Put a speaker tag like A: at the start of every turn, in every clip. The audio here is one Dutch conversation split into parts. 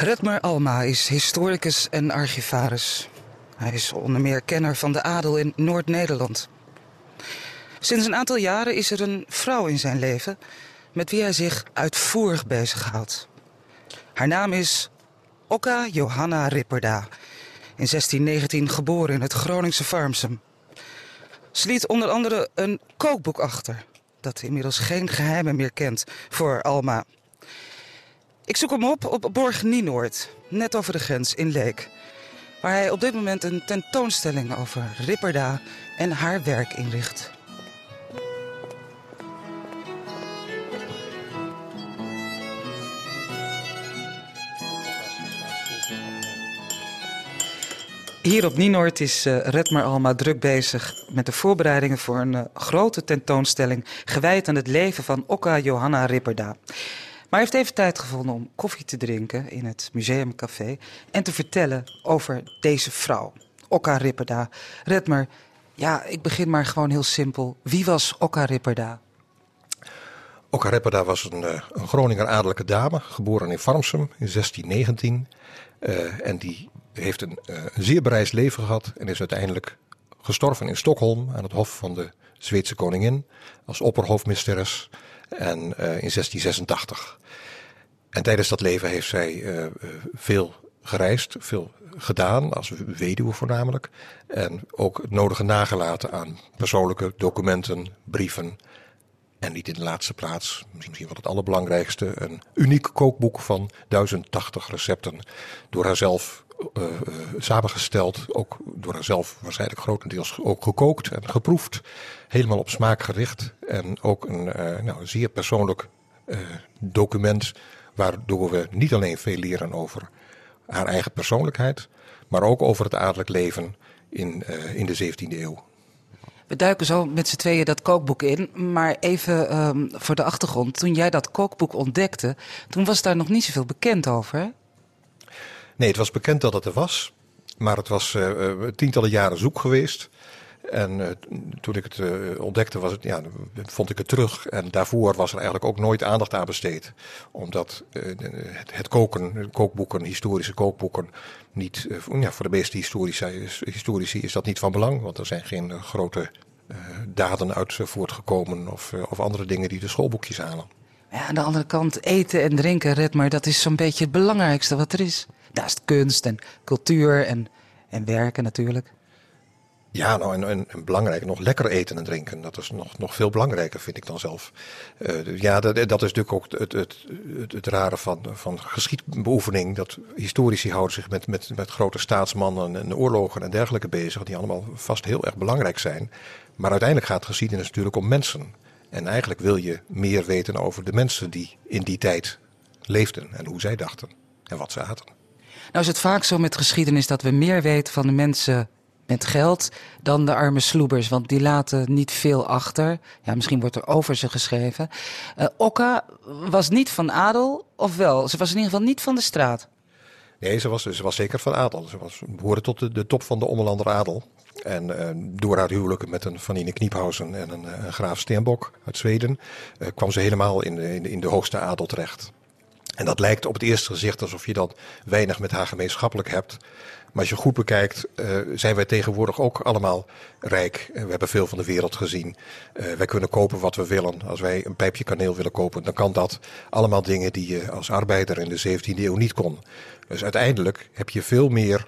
A: Redmer Alma is historicus en archivaris. Hij is onder meer kenner van de adel in Noord-Nederland. Sinds een aantal jaren is er een vrouw in zijn leven met wie hij zich uitvoerig bezighoudt. Haar naam is Okka Johanna Ripperda, in 1619 geboren in het Groningse Farmsum. Ze liet onder andere een kookboek achter, dat inmiddels geen geheimen meer kent voor Alma. Ik zoek hem op op Borg Nienoord, net over de grens in Leek. Waar hij op dit moment een tentoonstelling over Ripperda en haar werk inricht. Hier op Nienoord is uh, Redmer Alma druk bezig met de voorbereidingen voor een uh, grote tentoonstelling gewijd aan het leven van Okka Johanna Ripperda. Maar hij heeft even tijd gevonden om koffie te drinken in het museumcafé en te vertellen over deze vrouw, Okka Ripperda. Redmer, ja, ik begin maar gewoon heel simpel. Wie was Okka Ripperda?
B: Okka Ripperda was een, uh, een Groninger adellijke dame, geboren in Farmsum in 1619. en die heeft een, uh, een zeer bereisd leven gehad en is uiteindelijk gestorven in Stockholm aan het hof van de Zweedse koningin als opperhofmisteres en, uh, in 1686. En tijdens dat leven heeft zij uh, veel gereisd, veel gedaan, als weduwe voornamelijk. En ook het nodige nagelaten aan persoonlijke documenten, brieven. En niet in de laatste plaats, misschien wel het allerbelangrijkste, een uniek kookboek van 1080 recepten. Door haarzelf uh, samengesteld, ook door haarzelf waarschijnlijk grotendeels ook gekookt en geproefd. Helemaal op smaak gericht en ook een uh, nou, zeer persoonlijk document waardoor we niet alleen veel leren over haar eigen persoonlijkheid, maar ook over het adellijk leven in, in de 17e eeuw.
A: We duiken zo met z'n tweeën dat kookboek in. Maar even um, voor de achtergrond. Toen jij dat kookboek ontdekte, toen was daar nog niet zoveel bekend over.
B: Nee, het was bekend dat het er was. Maar het was uh, tientallen jaren zoek geweest. En uh, toen ik het ontdekte, was het, ja, vond ik het terug. En daarvoor was er eigenlijk ook nooit aandacht aan besteed. Omdat het, het, koken, kookboeken, historische kookboeken, niet, ja, voor de meeste historici, is dat niet van belang. Want er zijn geen grote daden uit voortgekomen of, of andere dingen die de schoolboekjes halen.
A: Ja, aan de andere kant, eten en drinken, red dat is zo'n beetje het belangrijkste wat er is. Naast kunst en cultuur en, en werken natuurlijk.
B: Ja, nou en, en, belangrijk, nog lekker eten en drinken. Dat is nog, nog veel belangrijker, vind ik dan zelf. Uh, ja, dat, dat is natuurlijk ook het, het, het, het, rare van, van geschiedbeoefening. Dat historici houden zich met, met, met grote staatsmannen en oorlogen en dergelijke bezig. Die allemaal vast heel erg belangrijk zijn. Maar uiteindelijk gaat geschiedenis natuurlijk om mensen. En eigenlijk wil je meer weten over de mensen die in die tijd leefden. En hoe zij dachten en wat ze aten.
A: Nou is het vaak zo met geschiedenis dat we meer weten van de mensen met geld dan de arme sloebers, want die laten niet veel achter. Ja, misschien wordt er over ze geschreven. Uh, Okka was niet van adel, of wel? Ze was in ieder geval niet van de straat.
B: Nee, ze was, ze was zeker van adel. Ze was, behoorde tot de, de top van de Ommelander adel. En uh, door haar huwelijken met een Vanine Kniephausen en een, een graaf Steenbok uit Zweden kwam ze helemaal in in de hoogste adel terecht. En dat lijkt op het eerste gezicht alsof je dan weinig met haar gemeenschappelijk hebt. Maar als je goed bekijkt, uh, zijn wij tegenwoordig ook allemaal rijk. we hebben veel van de wereld gezien. Uh, wij kunnen kopen wat we willen. Als wij een pijpje kaneel willen kopen, dan kan dat. Allemaal dingen die je als arbeider in de 17e eeuw niet kon. Dus uiteindelijk heb je veel meer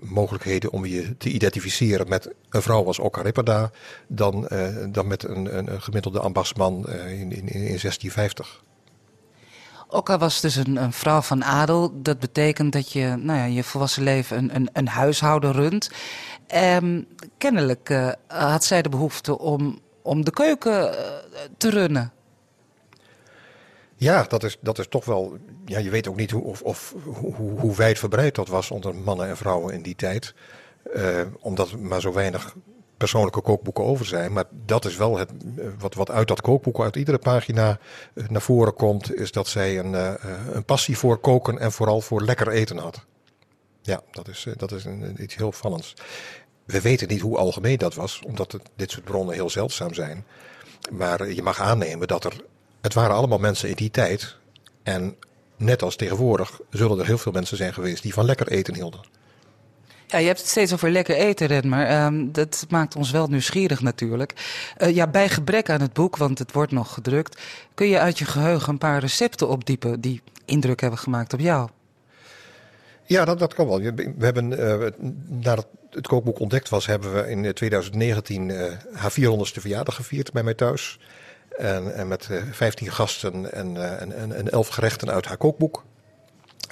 B: mogelijkheden om je te identificeren met een vrouw als Okka Ripperda dan, dan met een, een, gemiddelde ambachtsman in, in, in 1650.
A: Okka was dus een, een, vrouw van adel. Dat betekent dat je nou ja, je volwassen leven een, een, een huishouden runt. Um, kennelijk uh, had zij de behoefte om, om de keuken uh, te runnen.
B: Ja, dat is, dat is toch wel. Ja, je weet ook niet hoe, of, of, hoe, hoe wijdverbreid dat was onder mannen en vrouwen in die tijd. Uh, omdat maar zo weinig persoonlijke kookboeken over zijn. Maar dat is wel het, wat, wat uit dat kookboek, uit iedere pagina eh, naar voren komt, is dat zij een, uh, een passie voor koken en vooral voor lekker eten had. Ja, dat is, dat is iets heel opvallends. We weten niet hoe algemeen dat was, omdat dit soort bronnen heel zeldzaam zijn. Maar je mag aannemen dat er. Het waren allemaal mensen in die tijd. En net als tegenwoordig zullen er heel veel mensen zijn geweest die van lekker eten hielden.
A: Ja, je hebt het steeds over lekker eten, Redmer. Um, dat maakt ons wel nieuwsgierig natuurlijk. Uh, ja, bij gebrek aan het boek, want het wordt nog gedrukt, kun je uit je geheugen een paar recepten opdiepen die indruk hebben gemaakt op jou.
B: Ja, dat, dat kan wel. We hebben, uh, nadat het kookboek ontdekt was, hebben we in 2019 uh, haar 400ste verjaardag gevierd bij mij thuis. En, en met 15 gasten en, en, en 11 gerechten uit haar kookboek.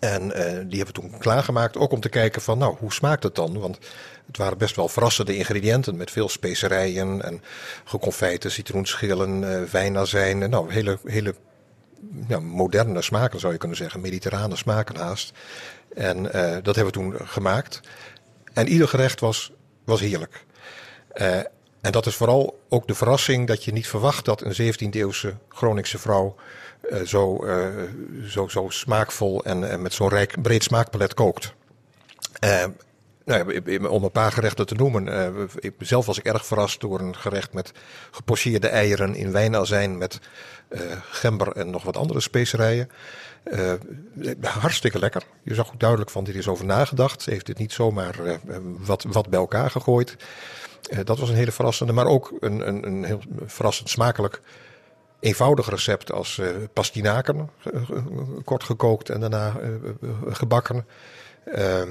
B: En uh, die hebben we toen klaargemaakt, ook om te kijken van, nou, hoe smaakt het dan? Want het waren best wel verrassende ingrediënten met veel specerijen en geconfijten, citroenschillen, uh, wijnazijn. Nou, hele, hele ja, moderne smaken zou je kunnen zeggen, mediterrane smaken haast. En uh, dat hebben we toen gemaakt. En ieder gerecht was, was heerlijk. En dat is vooral ook de verrassing dat je niet verwacht dat een 17e-eeuwse Groningse vrouw uh, zo, uh, zo, zo smaakvol en, met zo'n rijk, breed smaakpalet kookt. Uh, nou ja, om een paar gerechten te noemen. Zelf was ik erg verrast door een gerecht met gepocheerde eieren in wijnazijn met gember en nog wat andere specerijen. Uh, hartstikke lekker. Je zag ook duidelijk van dit is over nagedacht. Ze heeft dit niet zomaar wat, wat bij elkaar gegooid. dat was een hele verrassende, maar ook een, een, een heel verrassend smakelijk eenvoudig recept als pastinaken, kort gekookt en daarna gebakken. Uh,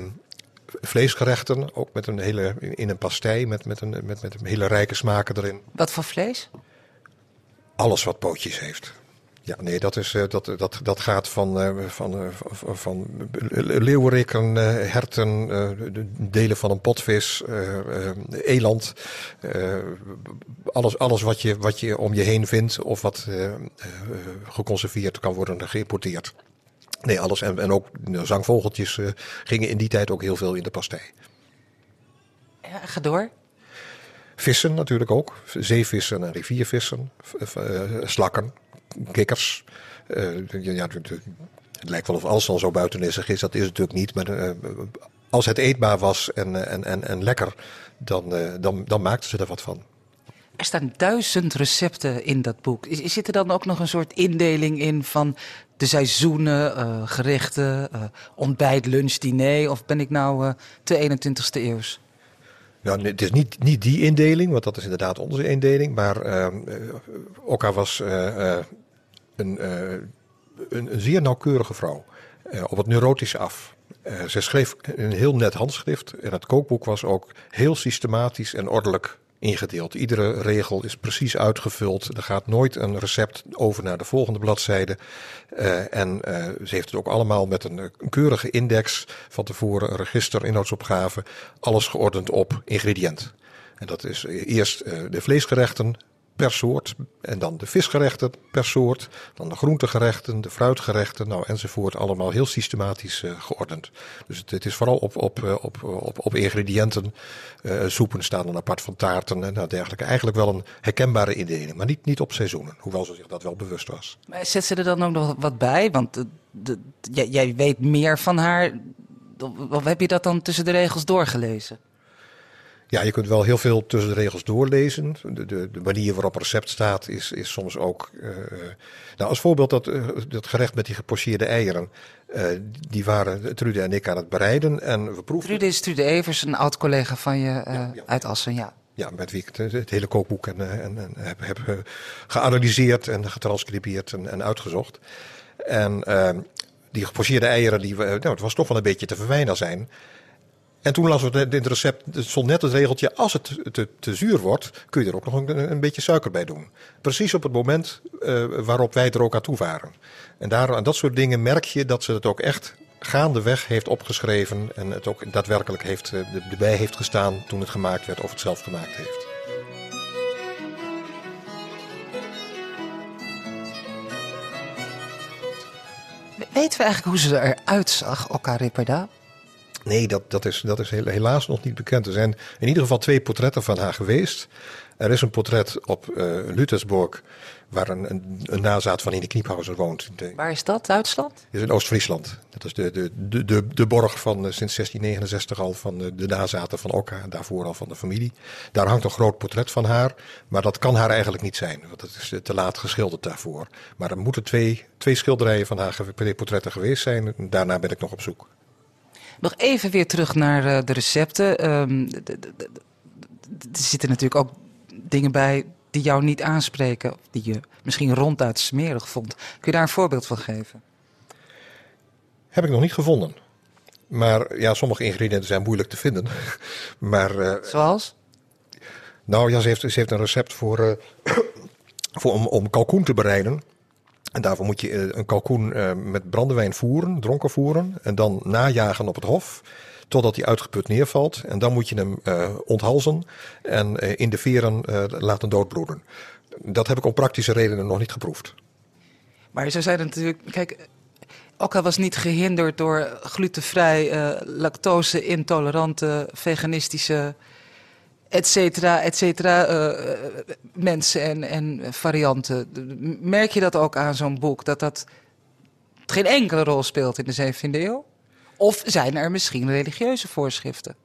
B: vleesgerechten, ook met een hele, in een pastei met, met, een, met, met een hele rijke smaken erin.
A: Wat voor vlees?
B: Alles wat pootjes heeft. Ja, nee, dat, is, dat, dat, dat gaat van, van, van, van leeuwerikken, herten, delen van een potvis, eland. alles alles wat, je, wat je om je heen vindt of wat geconserveerd kan worden geïmporteerd. Nee, alles. En, en ook zangvogeltjes gingen in die tijd ook heel veel in de pastei.
A: Ja, ga door.
B: Vissen natuurlijk ook. Zeevissen en riviervissen. Slakken kikkers. Uh, ja, het lijkt wel of alles al zo buitenissig is. Dat is het natuurlijk niet. Maar uh, als het eetbaar was en, en, en, en lekker, dan, uh, dan, dan maakten ze er wat van.
A: Er staan duizend recepten in dat boek. Is, zit er dan ook nog een soort indeling in van de seizoenen, gerechten, ontbijt, lunch, diner? Of ben ik nou te 21ste eeuws?
B: Nou, het is niet, niet die indeling, want dat is inderdaad onze indeling. Maar uh, Okka was uh, een, uh, een, een, zeer nauwkeurige vrouw. Uh, op het neurotische af. Uh, ze schreef een heel net handschrift. En het kookboek was ook heel systematisch en ordelijk ingedeeld. Iedere regel is precies uitgevuld. Er gaat nooit een recept over naar de volgende bladzijde. En ze heeft het ook allemaal met een, een, keurige index van tevoren, een register, inhoudsopgave. Alles geordend op ingrediënt. En dat is eerst de vleesgerechten, per soort. En dan de visgerechten per soort. Dan de groentegerechten, de fruitgerechten, nou enzovoort. Allemaal heel systematisch uh, geordend. Dus het, is vooral op, op, uh, op, op, op ingrediënten. Uh, soepen staan dan apart van taarten en nou, dergelijke. Eigenlijk wel een herkenbare indeling, maar niet, niet op seizoenen. Hoewel ze zich dat wel bewust was.
A: Maar zet ze er dan ook nog wat bij? Want de, jij weet meer van haar. Of heb je dat dan tussen de regels doorgelezen?
B: Ja, je kunt wel heel veel tussen de regels doorlezen. De, de, de manier waarop recept staat is, is soms ook. Uh, nou, als voorbeeld dat, uh, dat gerecht met die gepocheerde eieren. Uh, die waren Trude en ik aan het bereiden. En we proefden...
A: Trude is Trude Evers, een oud collega van je ja, ja. uit Assen, ja.
B: Ja, met wie ik het, het hele kookboek en, en, en heb, heb geanalyseerd en getranscribeerd en, en uitgezocht. En die gepocheerde eieren, die, nou, het was toch wel een beetje te verwijnen zijn. En toen las we het recept, het stond net het regeltje, als het te, te zuur wordt, kun je er ook nog een, een, beetje suiker bij doen. Precies op het moment uh, waarop wij er ook aan toe waren. En daar, aan dat soort dingen merk je dat ze het ook echt gaandeweg heeft opgeschreven en het ook daadwerkelijk heeft, erbij heeft gestaan toen het gemaakt werd of het zelf gemaakt heeft.
A: Weten we eigenlijk hoe ze eruit zag, Okka Ripperda?
B: Nee, dat, dat, is, dat is helaas nog niet bekend. Er zijn in ieder geval twee portretten van haar geweest. Er is een portret op uh, waar een, een, een nazaat van in de Kniephausen woont.
A: waar is dat? Duitsland? Dat
B: is in Oost-Friesland. Dat is de, de, de, de, de borg van uh, sinds 1669 al van de, de nazaten van Okka en daarvoor al van de familie. Daar hangt een groot portret van haar, maar dat kan haar eigenlijk niet zijn, want dat is te laat geschilderd daarvoor. Maar er moeten twee, twee schilderijen van haar portretten geweest zijn. Daarna ben ik nog op zoek.
A: Nog even weer terug naar uh, de recepten. Um, er zitten natuurlijk ook dingen bij die jou niet aanspreken, die je misschien ronduit smerig vond. Kun je daar een voorbeeld van geven?
B: Heb ik nog niet gevonden. Maar ja, sommige ingrediënten zijn moeilijk te vinden. maar, uh,
A: Zoals?
B: Nou ja, ze heeft, ze heeft een recept voor, uh, voor om, om kalkoen te bereiden. En daarvoor moet je eh, een kalkoen met brandewijn voeren, dronken voeren. En dan najagen op het hof totdat hij uitgeput neervalt. En dan moet je hem uh, onthalzen en in de veren uh, laten doodbroeden. Dat heb ik om praktische redenen nog niet geproefd.
A: Maar ze zeiden natuurlijk, kijk, Okka was niet gehinderd door glutenvrij, lactose-intolerante, veganistische, et cetera, et cetera, mensen en, en varianten. Merk je dat ook aan zo'n boek, dat dat geen enkele rol speelt in de 17e eeuw? Of zijn er misschien religieuze voorschriften?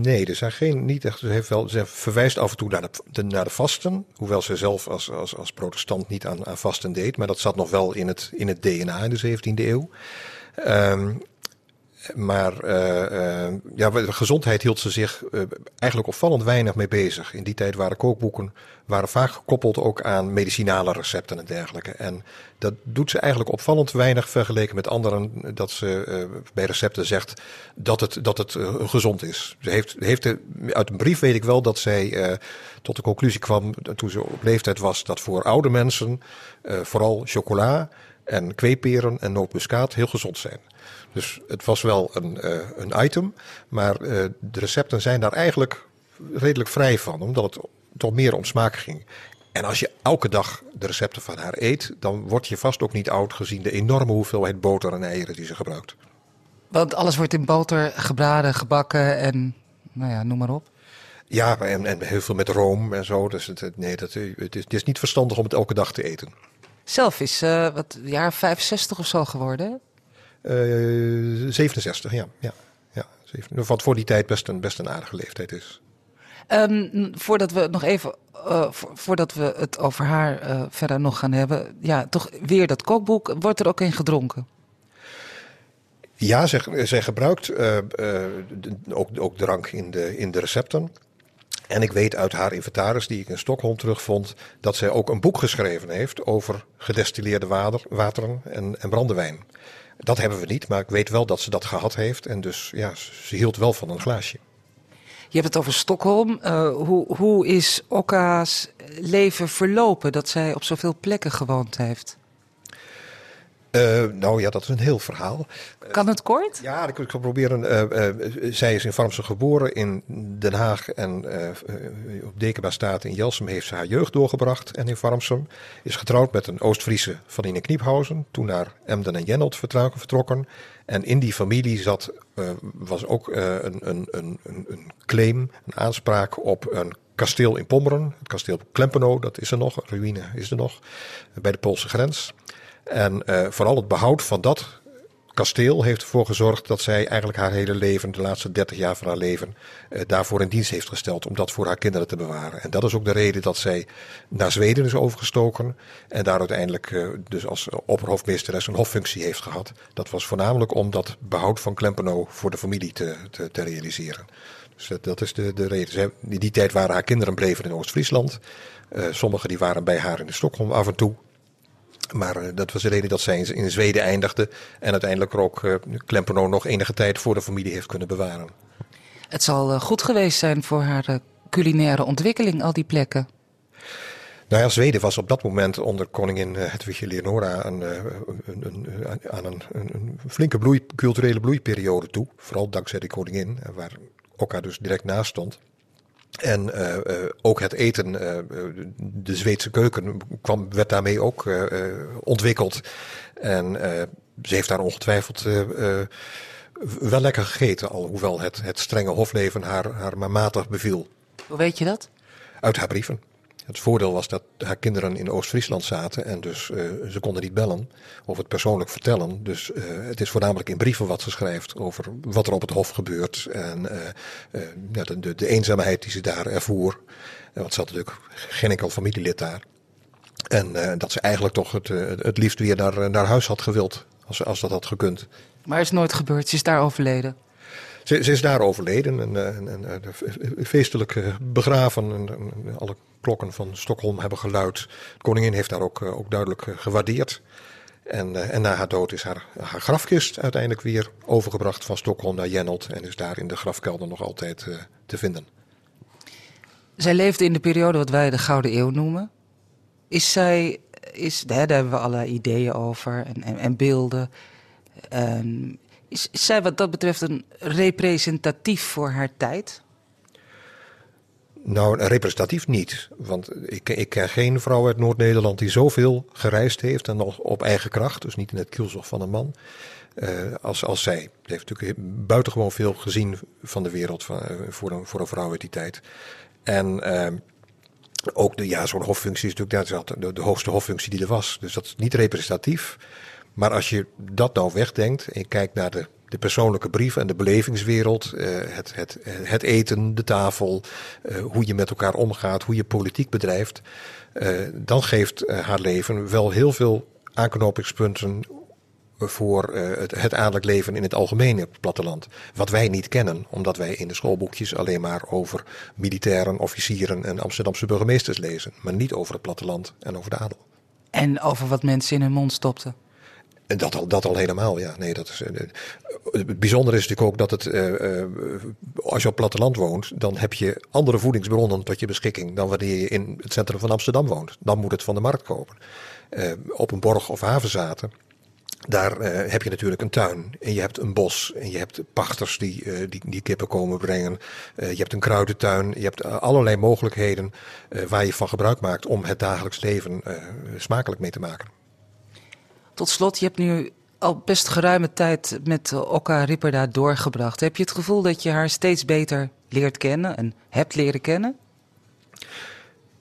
B: Nee, er zijn geen, niet echt. Ze, heeft wel, ze verwijst af en toe naar de, naar de vasten. Hoewel ze zelf als, als, als protestant niet aan, aan vasten deed. Maar dat zat nog wel in het, in het DNA in de 17e eeuw. Um, maar uh, uh, ja, gezondheid hield ze zich uh, eigenlijk opvallend weinig mee bezig. In die tijd waren kookboeken waren vaak gekoppeld ook aan medicinale recepten en dergelijke. En dat doet ze eigenlijk opvallend weinig vergeleken met anderen. Dat ze bij recepten zegt dat het, dat het gezond is. Ze heeft, heeft uit een brief weet ik wel dat zij tot de conclusie kwam toen ze op leeftijd was dat voor oude mensen vooral chocola en kweeperen en nootmuskaat heel gezond zijn. Dus het was wel een, uh, een item, maar uh, de recepten zijn daar eigenlijk redelijk vrij van, omdat het toch meer om smaak ging. En als je elke dag de recepten van haar eet, dan word je vast ook niet oud gezien de enorme hoeveelheid boter en eieren die ze gebruikt.
A: Want alles wordt in boter gebraden, gebakken en nou ja, noem maar op.
B: Ja, en, en heel veel met room en zo. Dus het, nee, dat, het, is, het is niet verstandig om het elke dag te eten.
A: Zelf is uh, wat jaar 65 of zo geworden.
B: 67, eh, ja. ja, ja Wat voor die tijd best een, best een aardige leeftijd is.
A: Um, voordat we nog even, uh, voordat we het over haar uh, verder nog gaan hebben, ja, toch weer dat kookboek. Wordt er ook in gedronken?
B: Ja, zij, zij gebruikt uh, ook, ook drank in de, in de recepten. En ik weet uit haar inventaris, die ik in Stockholm terugvond, dat zij ook een boek geschreven heeft over gedestilleerde water, wateren en, en brandewijn. Dat hebben we niet, maar ik weet wel dat ze dat gehad heeft. En dus ja, ze hield wel van een glaasje.
A: Je hebt het over Stockholm. Uh, hoe, hoe is Okka's leven verlopen dat zij op zoveel plekken gewoond heeft?
B: Uh, nou ja, dat is een heel verhaal.
A: Kan het kort?
B: Ja, ik kan proberen. Uh, uh, zij is in Varmse geboren in Den Haag en op Dekeba staat in Jelsum heeft ze haar jeugd doorgebracht. En in Varmsum is getrouwd met een Oost-Friese van Ine Kniephausen. Toen naar Emden en Jennelt vertrokken. En in die familie zat, was ook een, een, een, een claim, een aanspraak op een kasteel in Pommeren. Het kasteel Klempeno, dat is er nog. Ruïne is er nog. Bij de Poolse grens. En uh, vooral het behoud van dat kasteel heeft ervoor gezorgd dat zij eigenlijk haar hele leven, de laatste 30 jaar van haar leven, uh, daarvoor in dienst heeft gesteld om dat voor haar kinderen te bewaren. En dat is ook de reden dat zij naar Zweden is overgestoken en daar uiteindelijk uh, dus als opperhofmeesteres een hoffunctie heeft gehad. Dat was voornamelijk om dat behoud van Klempeno voor de familie te, te, te realiseren. Dus dat, is de, de reden. in die tijd waren haar kinderen bleven in Oost-Friesland. Uh, sommigen die waren bij haar in Stockholm af en toe. Maar uh, dat was de reden dat zij in Zweden eindigde. En uiteindelijk ook uh, Klempeno nog enige tijd voor de familie heeft kunnen bewaren.
A: Het zal uh, goed geweest zijn voor haar culinaire ontwikkeling, al die plekken.
B: Nou ja, Zweden was op dat moment onder koningin Hedwig Eleonora een, een, een, aan een, een, flinke bloei, culturele bloeiperiode toe. Vooral dankzij de koningin, waar Okka dus direct naast stond. En uh, uh, ook het eten, uh, de Zweedse keuken, kwam, werd daarmee ook ontwikkeld. En ze heeft daar ongetwijfeld wel lekker gegeten, al hoewel het, het strenge hofleven haar, haar maar matig beviel.
A: Hoe weet je dat?
B: Uit haar brieven. Het voordeel was dat haar kinderen in Oost-Friesland zaten en dus uh, ze konden niet bellen of het persoonlijk vertellen. Dus uh, het is voornamelijk in brieven wat ze schrijft over wat er op het hof gebeurt en uh, ja, de, de, eenzaamheid die ze daar ervoer. Want ze had natuurlijk geen enkel familielid daar. En dat ze eigenlijk toch het, het liefst weer naar, naar huis had gewild, als, als dat had gekund.
A: Maar is nooit gebeurd, ze is daar overleden.
B: Ze, is daar overleden en, en, en, feestelijk begraven. En, alle klokken van Stockholm hebben geluid. De koningin heeft daar ook, ook duidelijk gewaardeerd. En, en, na haar dood is haar, grafkist uiteindelijk weer overgebracht van Stockholm naar Jennelt. En is daar in de grafkelder nog altijd te vinden.
A: Zij leefde in de periode wat wij de Gouden Eeuw noemen. Is zij, is, daar hebben we allerlei ideeën over en, en, en beelden. Is, zij wat dat betreft een representatief voor haar tijd?
B: Nou, representatief niet. Want ik, ik ken geen vrouw uit Noord-Nederland die zoveel gereisd heeft en nog op eigen kracht, dus niet in het kielzog van een man, uh, als, als zij. Ze heeft natuurlijk buitengewoon veel gezien van de wereld uh, voor, een, voor een vrouw uit die tijd. En uh, ook de, ja, zo'n hoffunctie is natuurlijk de, de hoogste hoffunctie die er was. Dus dat is niet representatief. Maar als je dat nou wegdenkt en je kijkt naar de, de persoonlijke brieven en de belevingswereld, uh, het, het, het eten, de tafel, uh, hoe je met elkaar omgaat, hoe je politiek bedrijft, dan geeft haar leven wel heel veel aanknopingspunten voor het, het leven in het algemene platteland. Wat wij niet kennen, omdat wij in de schoolboekjes alleen maar over militairen, officieren en Amsterdamse burgemeesters lezen, maar niet over het platteland en over de adel.
A: En over wat mensen in hun mond stopten.
B: En dat al, dat al helemaal, ja. Nee, dat is, uh, het bijzondere is natuurlijk ook dat het, uh, als je op platteland woont, dan heb je andere voedingsbronnen tot je beschikking dan wanneer je in het centrum van Amsterdam woont. Dan moet het van de markt kopen. op een borg of havenzaten, daar heb je natuurlijk een tuin en je hebt een bos en je hebt pachters die, die, die kippen komen brengen. je hebt een kruidentuin, je hebt allerlei mogelijkheden waar je van gebruik maakt om het dagelijks leven smakelijk mee te maken.
A: Tot slot, je hebt nu al best geruime tijd met Okka Ripperda doorgebracht. Heb je het gevoel dat je haar steeds beter leert kennen en hebt leren kennen?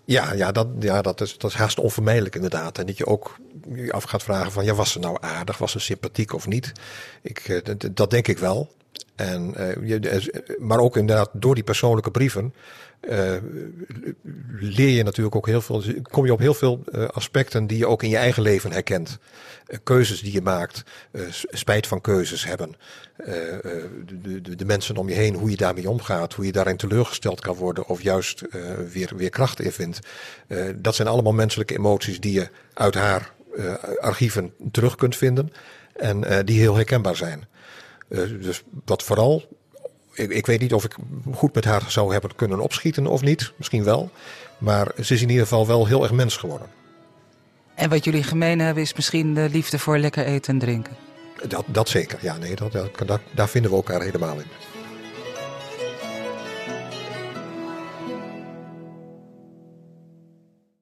B: Ja, ja, dat, ja dat, is, dat is haast onvermijdelijk inderdaad. En dat je ook je af gaat vragen van, ja, was ze nou aardig? Was ze sympathiek of niet? Ik, eh, dat denk ik wel. En, uh, maar ook inderdaad door die persoonlijke brieven uh, leer je natuurlijk ook heel veel, kom je op heel veel aspecten die je ook in je eigen leven herkent. Keuzes die je maakt, spijt van keuzes hebben. De, de, de, mensen om je heen, hoe je daarmee omgaat, hoe je daarin teleurgesteld kan worden of juist weer, weer kracht in vindt. dat zijn allemaal menselijke emoties die je uit haar archieven terug kunt vinden en die heel herkenbaar zijn. Dus wat vooral ik, ik, weet niet of ik goed met haar zou hebben kunnen opschieten of niet. Misschien wel. Maar ze is in ieder geval wel heel erg mens geworden.
A: En wat jullie gemeen hebben is misschien de liefde voor lekker eten en drinken.
B: Dat, dat zeker. Ja, nee, dat, dat, daar vinden we elkaar helemaal in.